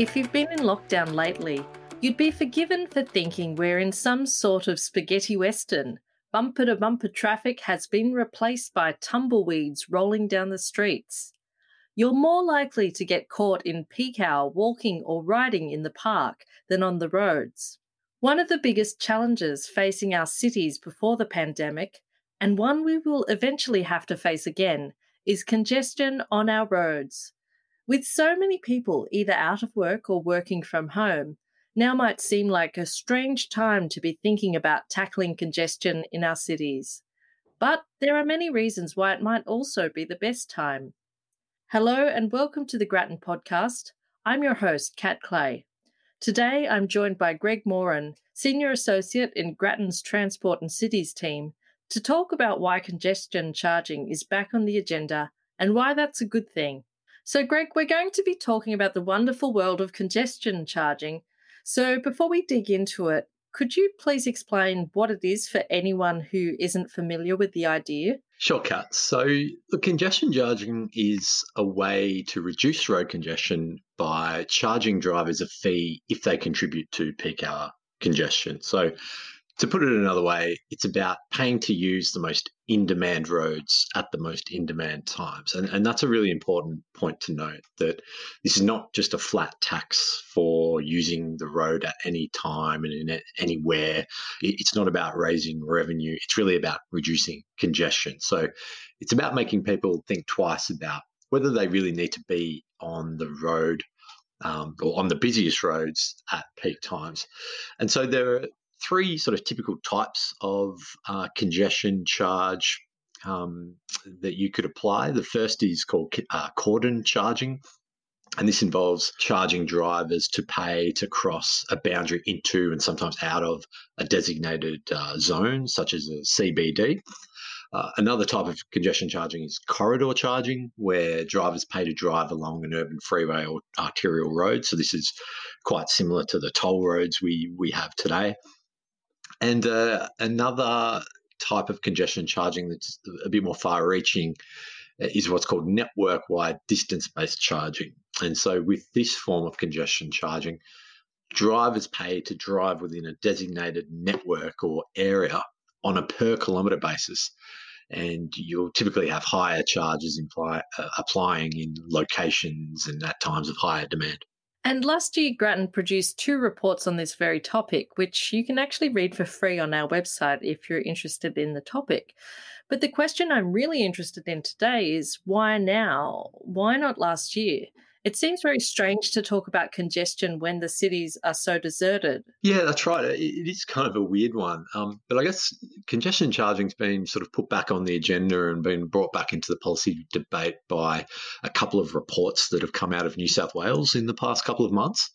If you've been in lockdown lately, you'd be forgiven for thinking we're in some sort of spaghetti western. Bumper to bumper traffic has been replaced by tumbleweeds rolling down the streets. You're more likely to get caught in peak hour walking or riding in the park than on the roads. One of the biggest challenges facing our cities before the pandemic, and one we will eventually have to face again, is congestion on our roads. With so many people either out of work or working from home, now might seem like a strange time to be thinking about tackling congestion in our cities. But there are many reasons why it might also be the best time. Hello and welcome to the Grattan podcast. I'm your host, Kat Clay. Today I'm joined by Greg Moran, Senior Associate in Grattan's Transport and Cities team, to talk about why congestion charging is back on the agenda and why that's a good thing. So, Greg, we're going to be talking about the wonderful world of congestion charging. So, before we dig into it, could you please explain what it is for anyone who isn't familiar with the idea? Sure, Kat. So, congestion charging is a way to reduce road congestion by charging drivers a fee if they contribute to peak hour congestion. So, to put it another way, it's about paying to use the most in demand roads at the most in demand times. And, and that's a really important point to note that this is not just a flat tax for using the road at any time and in anywhere. It's not about raising revenue, it's really about reducing congestion. So it's about making people think twice about whether they really need to be on the road um, or on the busiest roads at peak times. And so there are three sort of typical types of uh, congestion charge um, that you could apply. The first is called uh, cordon charging. And this involves charging drivers to pay to cross a boundary into and sometimes out of a designated uh, zone, such as a CBD. Uh, another type of congestion charging is corridor charging, where drivers pay to drive along an urban freeway or arterial road. So this is quite similar to the toll roads we we have today. And uh, another type of congestion charging that's a bit more far reaching uh, is what's called network wide distance based charging. And so, with this form of congestion charging, drivers pay to drive within a designated network or area on a per kilometre basis. And you'll typically have higher charges imply, uh, applying in locations and at times of higher demand. And last year, Grattan produced two reports on this very topic, which you can actually read for free on our website if you're interested in the topic. But the question I'm really interested in today is why now? Why not last year? It seems very strange to talk about congestion when the cities are so deserted. Yeah, that's right. It is kind of a weird one. Um, but I guess congestion charging's been sort of put back on the agenda and been brought back into the policy debate by a couple of reports that have come out of New South Wales in the past couple of months.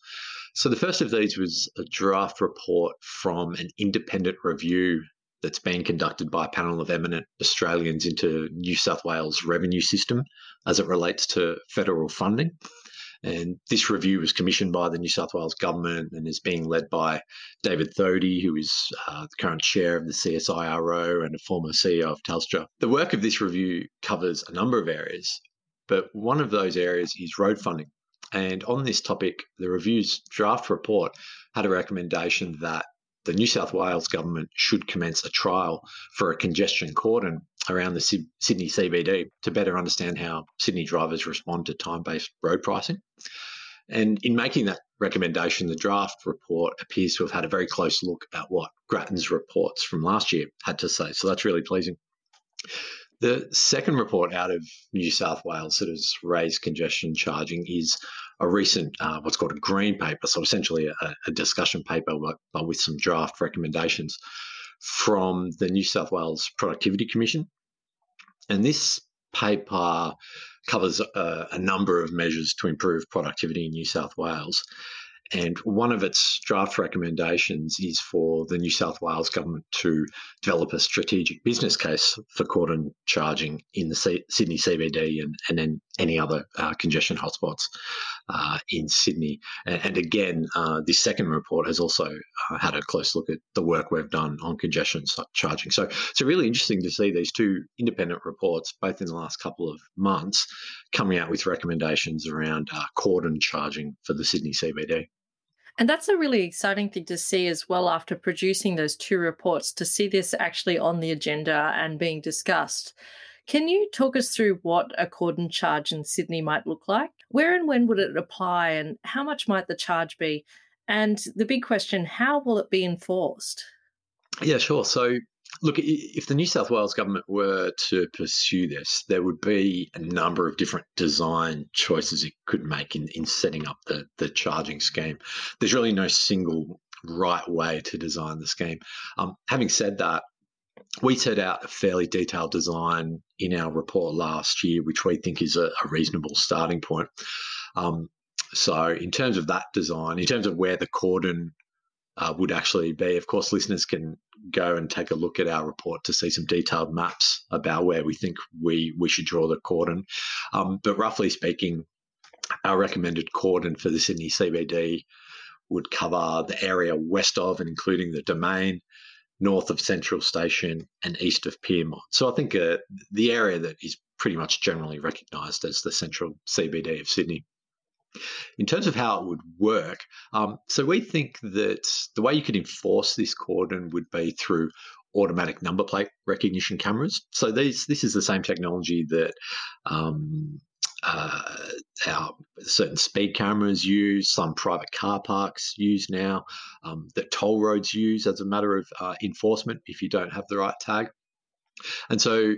So the first of these was a draft report from an independent review that's been conducted by a panel of eminent Australians into New South Wales revenue system as it relates to federal funding. And this review was commissioned by the New South Wales government and is being led by David Thodey, who is uh, the current chair of the CSIRO and a former CEO of Telstra. The work of this review covers a number of areas, but one of those areas is road funding. And on this topic, the review's draft report had a recommendation that the New South Wales government should commence a trial for a congestion cordon around the Sydney CBD to better understand how Sydney drivers respond to time based road pricing. And in making that recommendation, the draft report appears to have had a very close look at what Grattan's reports from last year had to say. So that's really pleasing. The second report out of New South Wales that has raised congestion charging is a recent, uh, what's called a green paper, so essentially a, a discussion paper but, with some draft recommendations from the New South Wales Productivity Commission. And this paper covers a, a, number of measures to improve productivity in New South Wales. And one of its draft recommendations is for the New South Wales government to develop a strategic business case for cordon charging in the C- Sydney CBD and, and then any other uh, congestion hotspots uh, in Sydney. And, and again, uh, this second report has also uh, had a close look at the work we've done on congestion charging. So it's really interesting to see these two independent reports, both in the last couple of months, coming out with recommendations around uh, cordon charging for the Sydney CBD. And that's a really exciting thing to see as well after producing those two reports to see this actually on the agenda and being discussed. Can you talk us through what a cordon charge in Sydney might look like? Where and when would it apply, and how much might the charge be? And the big question how will it be enforced? Yeah, sure. So, look, if the New South Wales government were to pursue this, there would be a number of different design choices it could make in, in setting up the, the charging scheme. There's really no single right way to design the scheme. Um, having said that, we set out a fairly detailed design in our report last year, which we think is a, a reasonable starting point. Um, so, in terms of that design, in terms of where the cordon uh, would actually be, of course, listeners can go and take a look at our report to see some detailed maps about where we think we we should draw the cordon. Um, but roughly speaking, our recommended cordon for the Sydney CBD would cover the area west of and including the domain, north of Central Station and east of Pyrmont. So I think uh, the area that is pretty much generally recognised as the central CBD of Sydney. In terms of how it would work, um, so we think that the way you could enforce this cordon would be through automatic number plate recognition cameras. So these this is the same technology that um, uh, our certain speed cameras use, some private car parks use now, um, that toll roads use as a matter of uh, enforcement if you don't have the right tag. And so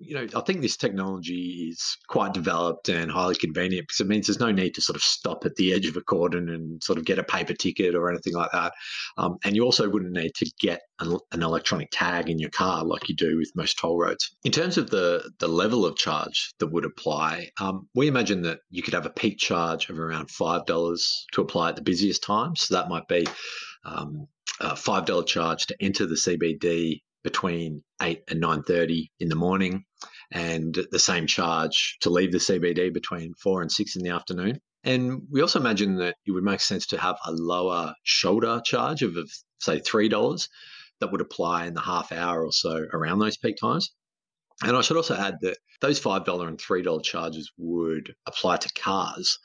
you know, I think this technology is quite developed and highly convenient because it means there's no need to sort of stop at the edge of a cordon and sort of get a paper ticket or anything like that. Um, and you also wouldn't need to get an, an, electronic tag in your car like you do with most toll roads. In terms of the the level of charge that would apply, um, we imagine that you could have a peak charge of around five dollars to apply at the busiest times. So that might be um, a five dollar charge to enter the CBD between 8 and 9.30 in the morning and the same charge to leave the CBD between 4 and 6 in the afternoon. And we also imagine that it would make sense to have a lower shoulder charge of, of say, $3 that would apply in the half hour or so around those peak times. And I should also add that those $5 and $3 charges would apply to cars,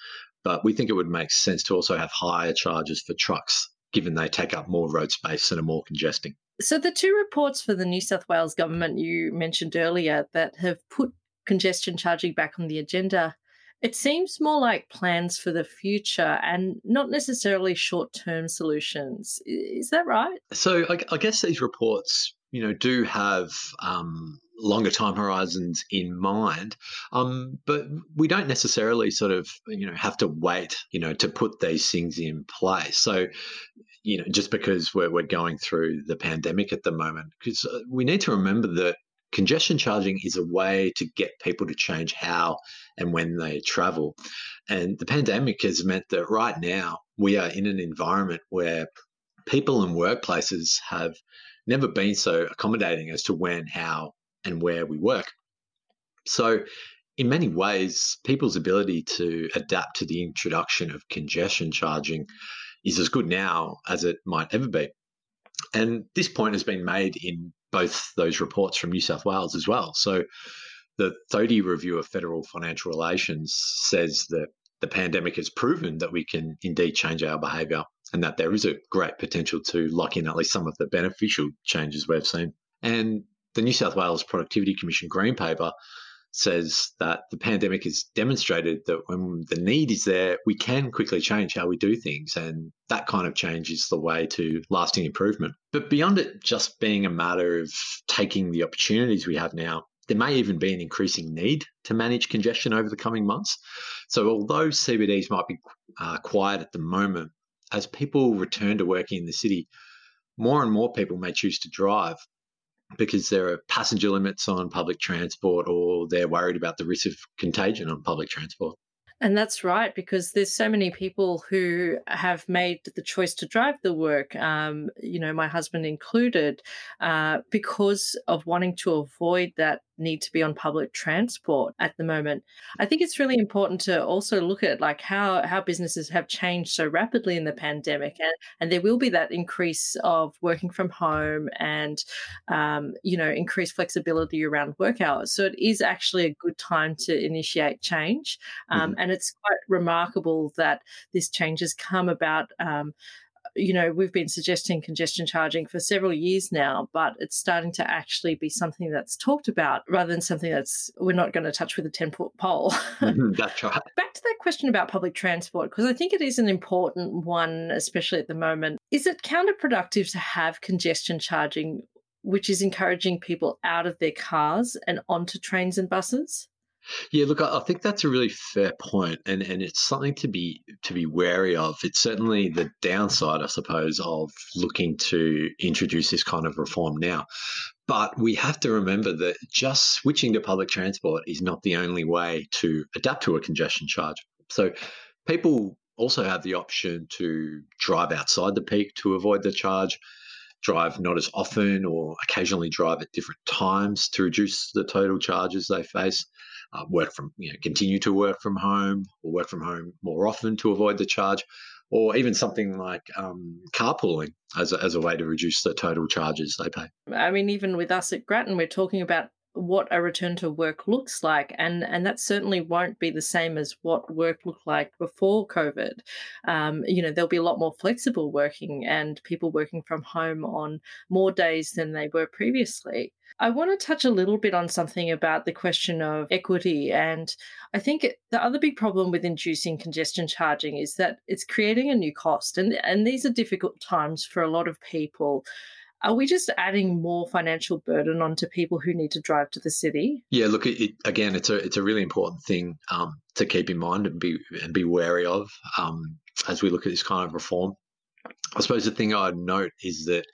but we think it would make sense to also have higher charges for trucks, given they take up more road space and are more congesting. So, the two reports for the New South Wales government you mentioned earlier that have put congestion charging back on the agenda, it seems more like plans for the future and not necessarily short term solutions. Is that right? So, I, I, guess these reports, you know, do have um, longer time horizons in mind. Um, but we don't necessarily sort of, you know, have to wait, you know, to put these things in place. So, you know, just because we're, we're going through the pandemic at the moment, because uh, we need to remember that congestion charging is a way to get people to change how and when they travel. And the pandemic has meant that right now we are in an environment where people and workplaces have never been so accommodating as to when, how, and where we work. So, in many ways, people's ability to adapt to the introduction of congestion charging is as good now as it might ever be. And this point has been made in both those reports from New South Wales as well. So the Thodey review of federal financial relations says that the pandemic has proven that we can indeed change our behaviour and that there is a great potential to lock in at least some of the beneficial changes we've seen. And the New South Wales Productivity Commission Green Paper says that the pandemic has demonstrated that when the need is there, we can quickly change how we do things. And that kind of change is the way to lasting improvement. But beyond it just being a matter of taking the opportunities we have now, there may even be an increasing need to manage congestion over the coming months. So, although CBDs might be uh, quiet at the moment, as people return to working in the city, more and more people may choose to drive because there are passenger limits on public transport or they're worried about the risk of contagion on public transport. And that's right, because there's so many people who have made the choice to drive the work, um, you know, my husband included, uh, because of wanting to avoid that need to be on public transport at the moment. I think it's really important to also look at like how how businesses have changed so rapidly in the pandemic, and and there will be that increase of working from home and um, you know increased flexibility around work hours. So it is actually a good time to initiate change, um, mm-hmm. and it's quite remarkable that this change has come about. Um, you know, we've been suggesting congestion charging for several years now, but it's starting to actually be something that's talked about rather than something that's we're not going to touch with a 10 foot pole. Mm-hmm, that's right. Back to that question about public transport, because I think it is an important one, especially at the moment. Is it counterproductive to have congestion charging, which is encouraging people out of their cars and onto trains and buses? Yeah, look, I think that's a really fair point, and and it's something to be to be wary of. It's certainly the downside, I suppose, of looking to introduce this kind of reform now. But we have to remember that just switching to public transport is not the only way to adapt to a congestion charge. So people also have the option to drive outside the peak to avoid the charge drive not as often or occasionally drive at different times to reduce the total charges they face uh, work from, you know, continue to work from home or work from home more often to avoid the charge, or even something like um, carpooling as a, as a way to reduce the total charges they pay. I mean, even with us at Grattan, we're talking about what a return to work looks like and and that certainly won't be the same as what work looked like before covid um, you know there'll be a lot more flexible working and people working from home on more days than they were previously I want to touch a little bit on something about the question of equity. And I think the other big problem with inducing congestion charging is that it's creating a new cost. And, and these are difficult times for a lot of people. Are we just adding more financial burden onto people who need to drive to the city? Yeah, look, it, again, it's a it's a really important thing um, to keep in mind and be and be wary of um, as we look at this kind of reform. I suppose the thing I'd note is that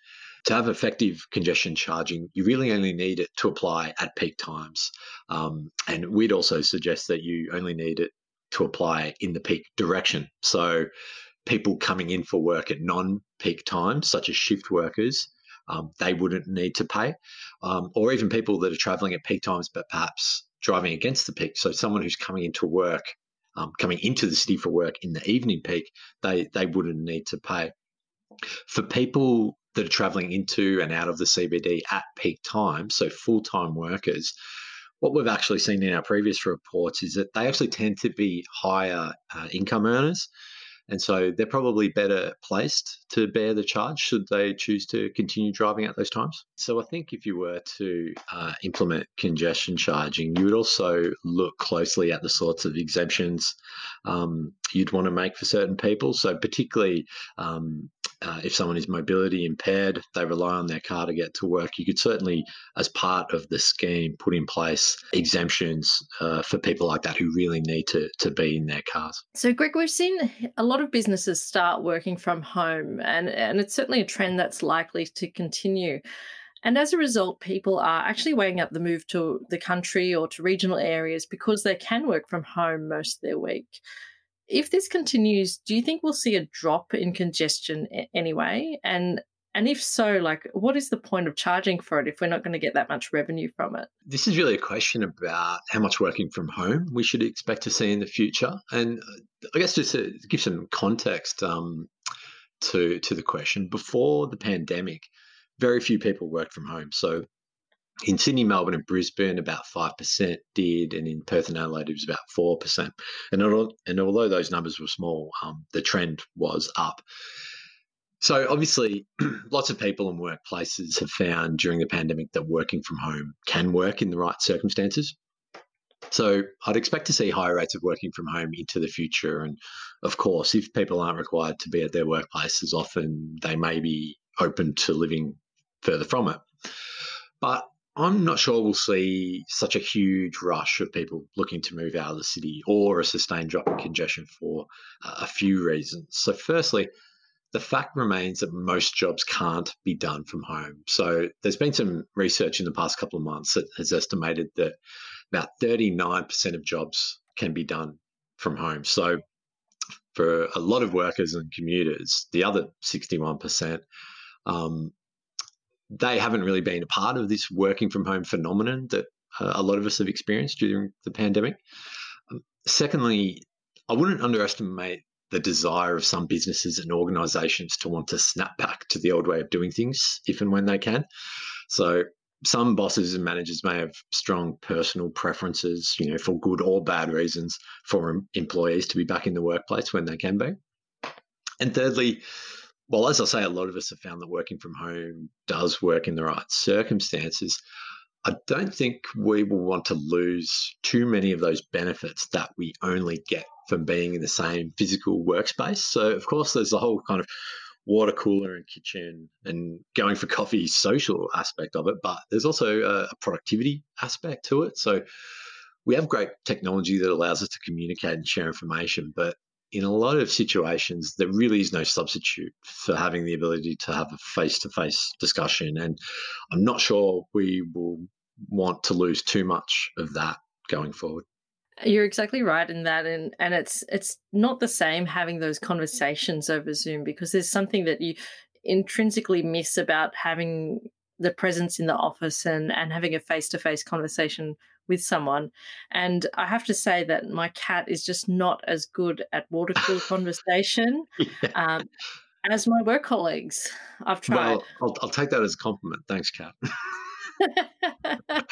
to have effective congestion charging, you really only need it to apply at peak times. Um, and we'd also suggest that you only need it to apply in the peak direction. So people coming in for work at non peak times, such as shift workers, um, they wouldn't need to pay. Um, or even people that are traveling at peak times, but perhaps driving against the peak. So someone who's coming into work, um, coming into the city for work in the evening peak, they, they wouldn't need to pay. For people that are traveling into and out of the CBD at peak time, so full time workers, what we've actually seen in our previous reports is that they actually tend to be higher uh, income earners. And so they're probably better placed to bear the charge should they choose to continue driving at those times. So I think if you were to uh, implement congestion charging, you would also look closely at the sorts of exemptions um, you'd want to make for certain people. So particularly um, uh, if someone is mobility impaired, they rely on their car to get to work. You could certainly, as part of the scheme, put in place exemptions uh, for people like that who really need to, to be in their cars. So, Greg, we've seen a lot of businesses start working from home, and, and it's certainly a trend that's likely to continue. And as a result, people are actually weighing up the move to the country or to regional areas because they can work from home most of their week if this continues, do you think we'll see a drop in congestion anyway? And and if so, like, what is the point of charging for it if we're not going to get that much revenue from it? This is really a question about how much working from home we should expect to see in the future. And uh, I guess just to give some context um, to to the question, before the pandemic, very few people worked from home. So in Sydney, Melbourne, and Brisbane, about 5% did, and in Perth and Adelaide, it was about 4%. And, although, and although those numbers were small, um, the trend was up. So, obviously, lots of people and workplaces have found during the pandemic that working from home can work in the right circumstances. So, I'd expect to see higher rates of working from home into the future. And of course, if people aren't required to be at their workplaces often, they may be open to living further from it. But I'm not sure we'll see such a huge rush of people looking to move out of the city or a sustained drop in congestion for a few reasons. So, firstly, the fact remains that most jobs can't be done from home. So, there's been some research in the past couple of months that has estimated that about 39% of jobs can be done from home. So for a lot of workers and commuters, the other 61%, um, they haven't really been a part of this working from home phenomenon that uh, a lot of us have experienced during the pandemic. Um, secondly, I wouldn't underestimate the desire of some businesses and organizations to want to snap back to the old way of doing things if and when they can. So some bosses and managers may have strong personal preferences, you know, for good or bad reasons for employees to be back in the workplace when they can be. And thirdly, well, as I say, a lot of us have found that working from home does work in the right circumstances. I don't think we will want to lose too many of those benefits that we only get from being in the same physical workspace. So, of course, there's the whole kind of water cooler and kitchen and going for coffee social aspect of it, but there's also a, productivity aspect to it. So, we have great technology that allows us to communicate and share information, but in a lot of situations, there really is no substitute for having the ability to have a face to face discussion. And I'm not sure we will want to lose too much of that going forward. You're exactly right in that, and and it's it's not the same having those conversations over Zoom because there's something that you intrinsically miss about having the presence in the office and and having a face to face conversation with someone. And I have to say that my cat is just not as good at water cooler conversation yeah. um, as my work colleagues. I've tried. Well, I'll, I'll take that as a compliment. Thanks, Kat.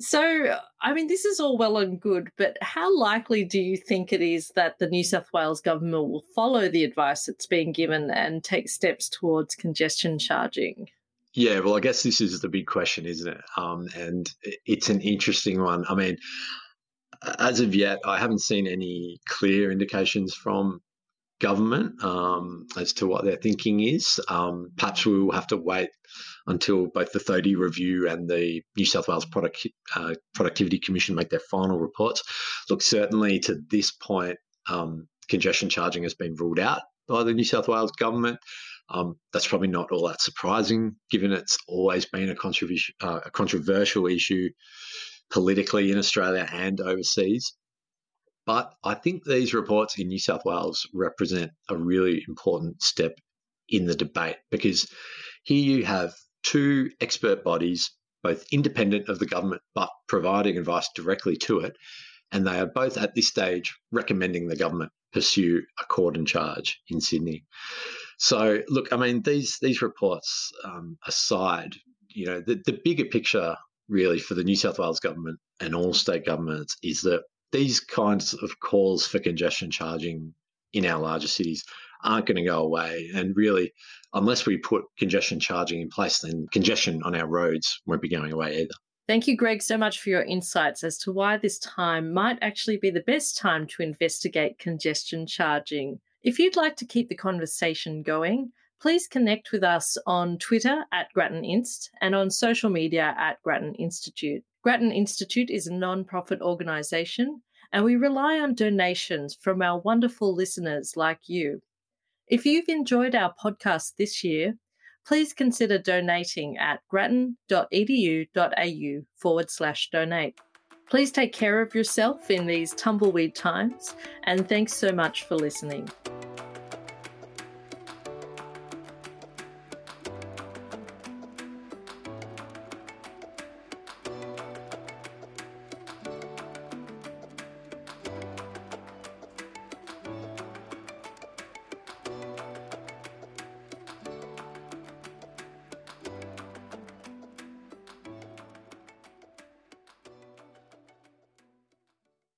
so, I mean, this is all well and good, but how likely do you think it is that the New South Wales government will follow the advice that's being given and take steps towards congestion charging? Yeah, well, I guess this is the big question, isn't it? Um, and it's an interesting one. I mean, as of yet, I haven't seen any clear indications from government um, as to what their thinking is. Um, perhaps we will have to wait until both the Thodey review and the New South Wales Product, uh, Productivity Commission make their final reports. Look, certainly to this point, um, congestion charging has been ruled out by the New South Wales government. Um, that's probably not all that surprising, given it's always been a, controversial, uh, a controversial issue politically in Australia and overseas. But I think these reports in New South Wales represent a really important step in the debate because here you have two expert bodies, both independent of the government but providing advice directly to it, and they are both at this stage recommending the government pursue a cordon charge in Sydney. So, look, I mean, these these reports um, aside, you know, the, the bigger picture really for the New South Wales government and all state governments is that these kinds of calls for congestion charging in our larger cities aren't going to go away. And really, unless we put congestion charging in place, then congestion on our roads won't be going away either. Thank you, Greg, so much for your insights as to why this time might actually be the best time to investigate congestion charging. If you'd like to keep the conversation going, please connect with us on Twitter at Grattan Inst and on social media at Grattan Institute. Grattan Institute is a non-profit organisation and we rely on donations from our wonderful listeners like you. If you've enjoyed our podcast this year, please consider donating at grattan.edu.au forward slash donate. Please take care of yourself in these tumbleweed times, and thanks so much for listening.